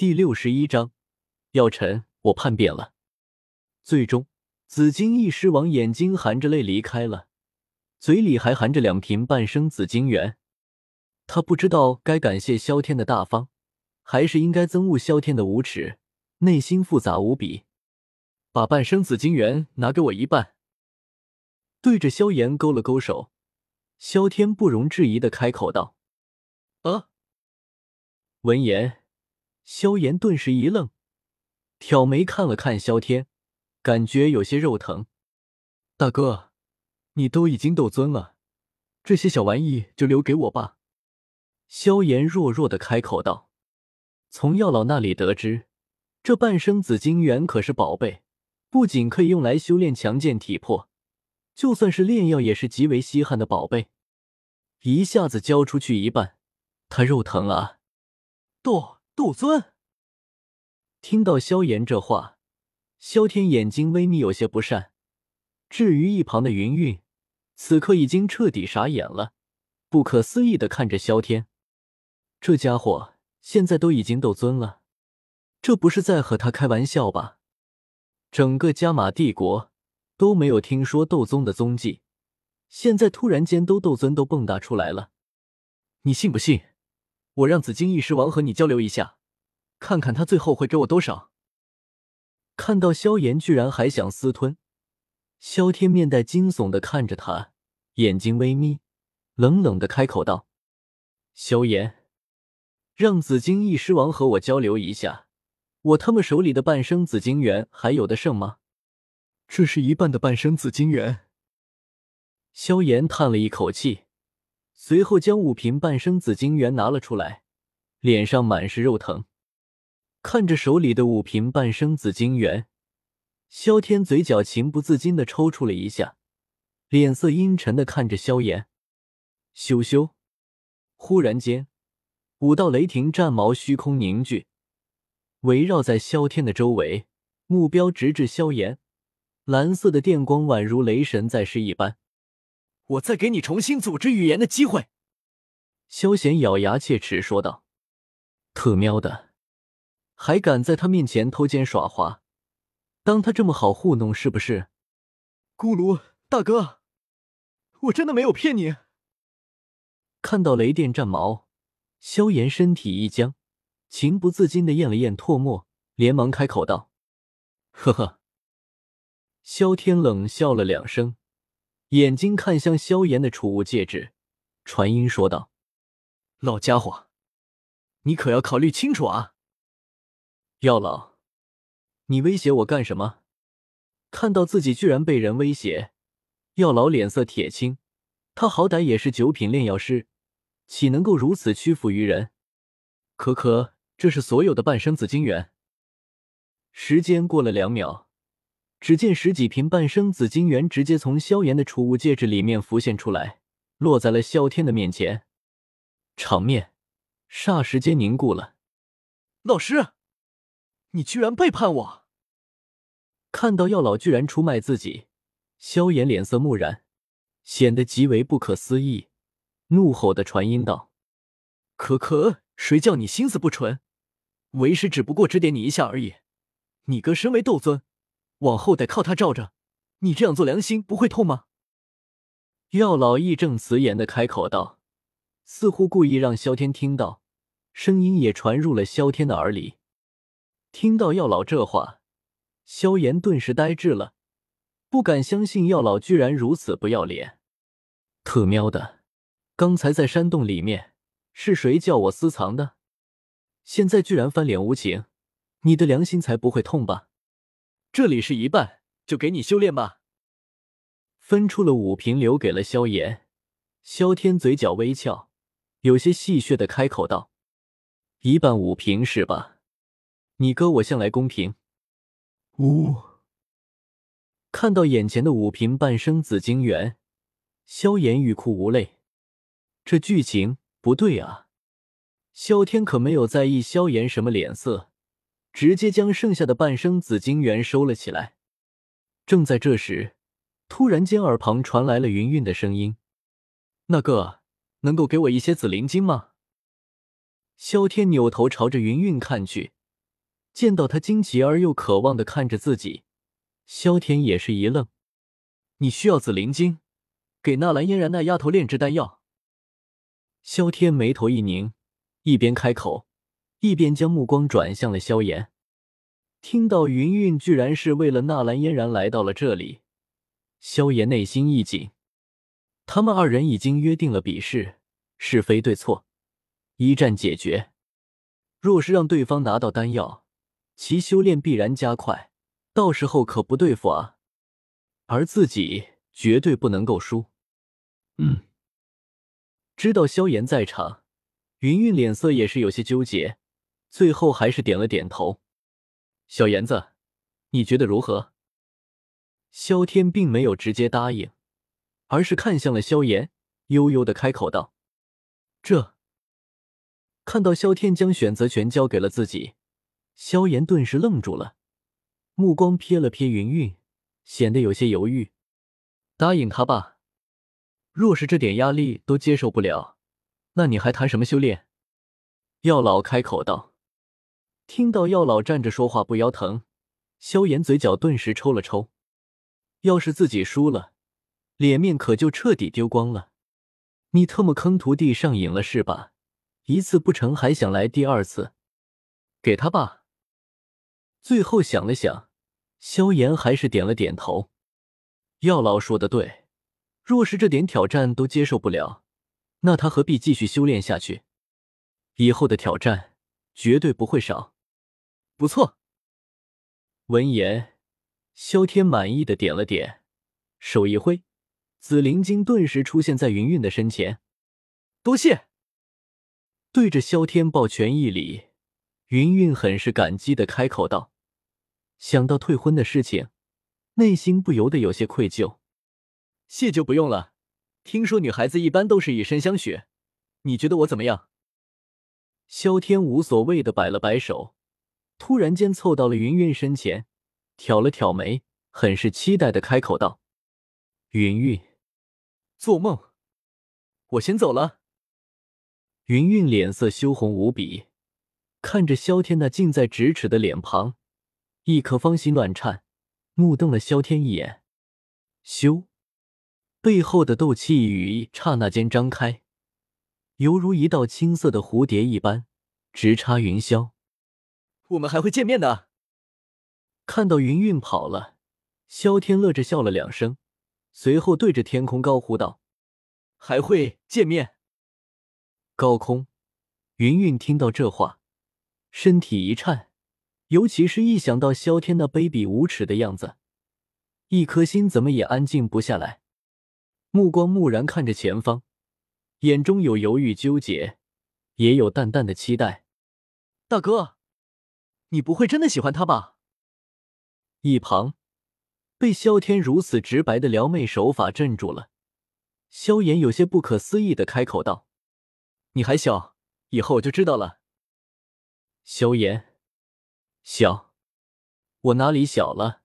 第六十一章，药尘，我叛变了。最终，紫金翼狮王眼睛含着泪离开了，嘴里还含着两瓶半生紫金元。他不知道该感谢萧天的大方，还是应该憎恶萧天的无耻，内心复杂无比。把半生紫金元拿给我一半。对着萧炎勾了勾手，萧天不容置疑的开口道：“啊！”闻言。萧炎顿时一愣，挑眉看了看萧天，感觉有些肉疼。大哥，你都已经斗尊了，这些小玩意就留给我吧。萧炎弱弱的开口道。从药老那里得知，这半生紫金元可是宝贝，不仅可以用来修炼强健体魄，就算是炼药也是极为稀罕的宝贝。一下子交出去一半，他肉疼啊！斗。斗尊听到萧炎这话，萧天眼睛微眯，有些不善。至于一旁的云云，此刻已经彻底傻眼了，不可思议的看着萧天。这家伙现在都已经斗尊了，这不是在和他开玩笑吧？整个加玛帝国都没有听说斗宗的踪迹，现在突然间都斗尊都蹦跶出来了，你信不信？我让紫金翼狮王和你交流一下，看看他最后会给我多少。看到萧炎居然还想私吞，萧天面带惊悚的看着他，眼睛微眯，冷冷的开口道：“萧炎，让紫金翼狮王和我交流一下，我他妈手里的半生紫金元还有的剩吗？这是一半的半生紫金元。”萧炎叹了一口气。随后将五瓶半生紫金元拿了出来，脸上满是肉疼。看着手里的五瓶半生紫金元，萧天嘴角情不自禁的抽搐了一下，脸色阴沉的看着萧炎。咻咻！忽然间，五道雷霆战矛虚空凝聚，围绕在萧天的周围，目标直至萧炎。蓝色的电光宛如雷神在世一般。我再给你重新组织语言的机会。”萧炎咬牙切齿说道，“特喵的，还敢在他面前偷奸耍滑，当他这么好糊弄是不是？”咕噜大哥，我真的没有骗你。看到雷电战矛，萧炎身体一僵，情不自禁的咽了咽唾沫，连忙开口道：“呵呵。”萧天冷笑了两声。眼睛看向萧炎的储物戒指，传音说道：“老家伙，你可要考虑清楚啊！”药老，你威胁我干什么？看到自己居然被人威胁，药老脸色铁青。他好歹也是九品炼药师，岂能够如此屈服于人？可可，这是所有的半生紫金元。时间过了两秒。只见十几瓶半生紫金元直接从萧炎的储物戒指里面浮现出来，落在了萧天的面前，场面霎时间凝固了。老师，你居然背叛我！看到药老居然出卖自己，萧炎脸色木然，显得极为不可思议，怒吼的传音道：“可可，谁叫你心思不纯？为师只不过指点你一下而已。你哥身为斗尊。”往后得靠他罩着，你这样做良心不会痛吗？药老义正辞严的开口道，似乎故意让萧天听到，声音也传入了萧天的耳里。听到药老这话，萧炎顿时呆滞了，不敢相信药老居然如此不要脸。特喵的，刚才在山洞里面是谁叫我私藏的？现在居然翻脸无情，你的良心才不会痛吧？这里是一半，就给你修炼吧。分出了五瓶，留给了萧炎。萧天嘴角微翘，有些戏谑的开口道：“一半五瓶是吧？你哥我向来公平。”呜！看到眼前的五瓶半生紫晶元，萧炎欲哭无泪。这剧情不对啊！萧天可没有在意萧炎什么脸色。直接将剩下的半生紫金元收了起来。正在这时，突然间耳旁传来了云云的声音：“那个，能够给我一些紫灵晶吗？”萧天扭头朝着云云看去，见到他惊奇而又渴望的看着自己，萧天也是一愣：“你需要紫灵晶，给纳兰嫣然那丫头炼制丹药。”萧天眉头一拧，一边开口，一边将目光转向了萧炎。听到云云居然是为了纳兰嫣然来到了这里，萧炎内心一紧。他们二人已经约定了比试，是非对错，一战解决。若是让对方拿到丹药，其修炼必然加快，到时候可不对付啊！而自己绝对不能够输。嗯，知道萧炎在场，云云脸色也是有些纠结，最后还是点了点头。小炎子，你觉得如何？萧天并没有直接答应。而是看向了萧炎，悠悠的开口道：“这。”看到萧天将选择权交给了自己，萧炎顿时愣住了，目光瞥了瞥云云，显得有些犹豫。答应他吧，若是这点压力都接受不了，那你还谈什么修炼？药老开口道。听到药老站着说话不腰疼，萧炎嘴角顿时抽了抽。要是自己输了。脸面可就彻底丢光了，你特么坑徒弟上瘾了是吧？一次不成还想来第二次，给他吧。最后想了想，萧炎还是点了点头。药老说的对，若是这点挑战都接受不了，那他何必继续修炼下去？以后的挑战绝对不会少。不错。闻言，萧天满意的点了点，手一挥。紫灵晶顿时出现在云云的身前，多谢。对着萧天抱拳一礼，云云很是感激的开口道：“想到退婚的事情，内心不由得有些愧疚。谢就不用了。听说女孩子一般都是以身相许，你觉得我怎么样？”萧天无所谓的摆了摆手，突然间凑到了云云身前，挑了挑眉，很是期待的开口道：“云云。”做梦，我先走了。云云脸色羞红无比，看着萧天那近在咫尺的脸庞，一颗芳心乱颤，目瞪了萧天一眼。咻，背后的斗气羽翼刹那间张开，犹如一道青色的蝴蝶一般，直插云霄。我们还会见面的。看到云云跑了，萧天乐着笑了两声。随后对着天空高呼道：“还会见面。”高空，云云听到这话，身体一颤，尤其是一想到萧天那卑鄙无耻的样子，一颗心怎么也安静不下来，目光木然看着前方，眼中有犹豫纠结，也有淡淡的期待。大哥，你不会真的喜欢他吧？一旁。被萧天如此直白的撩妹手法镇住了，萧炎有些不可思议的开口道：“你还小，以后我就知道了。”萧炎，小，我哪里小了？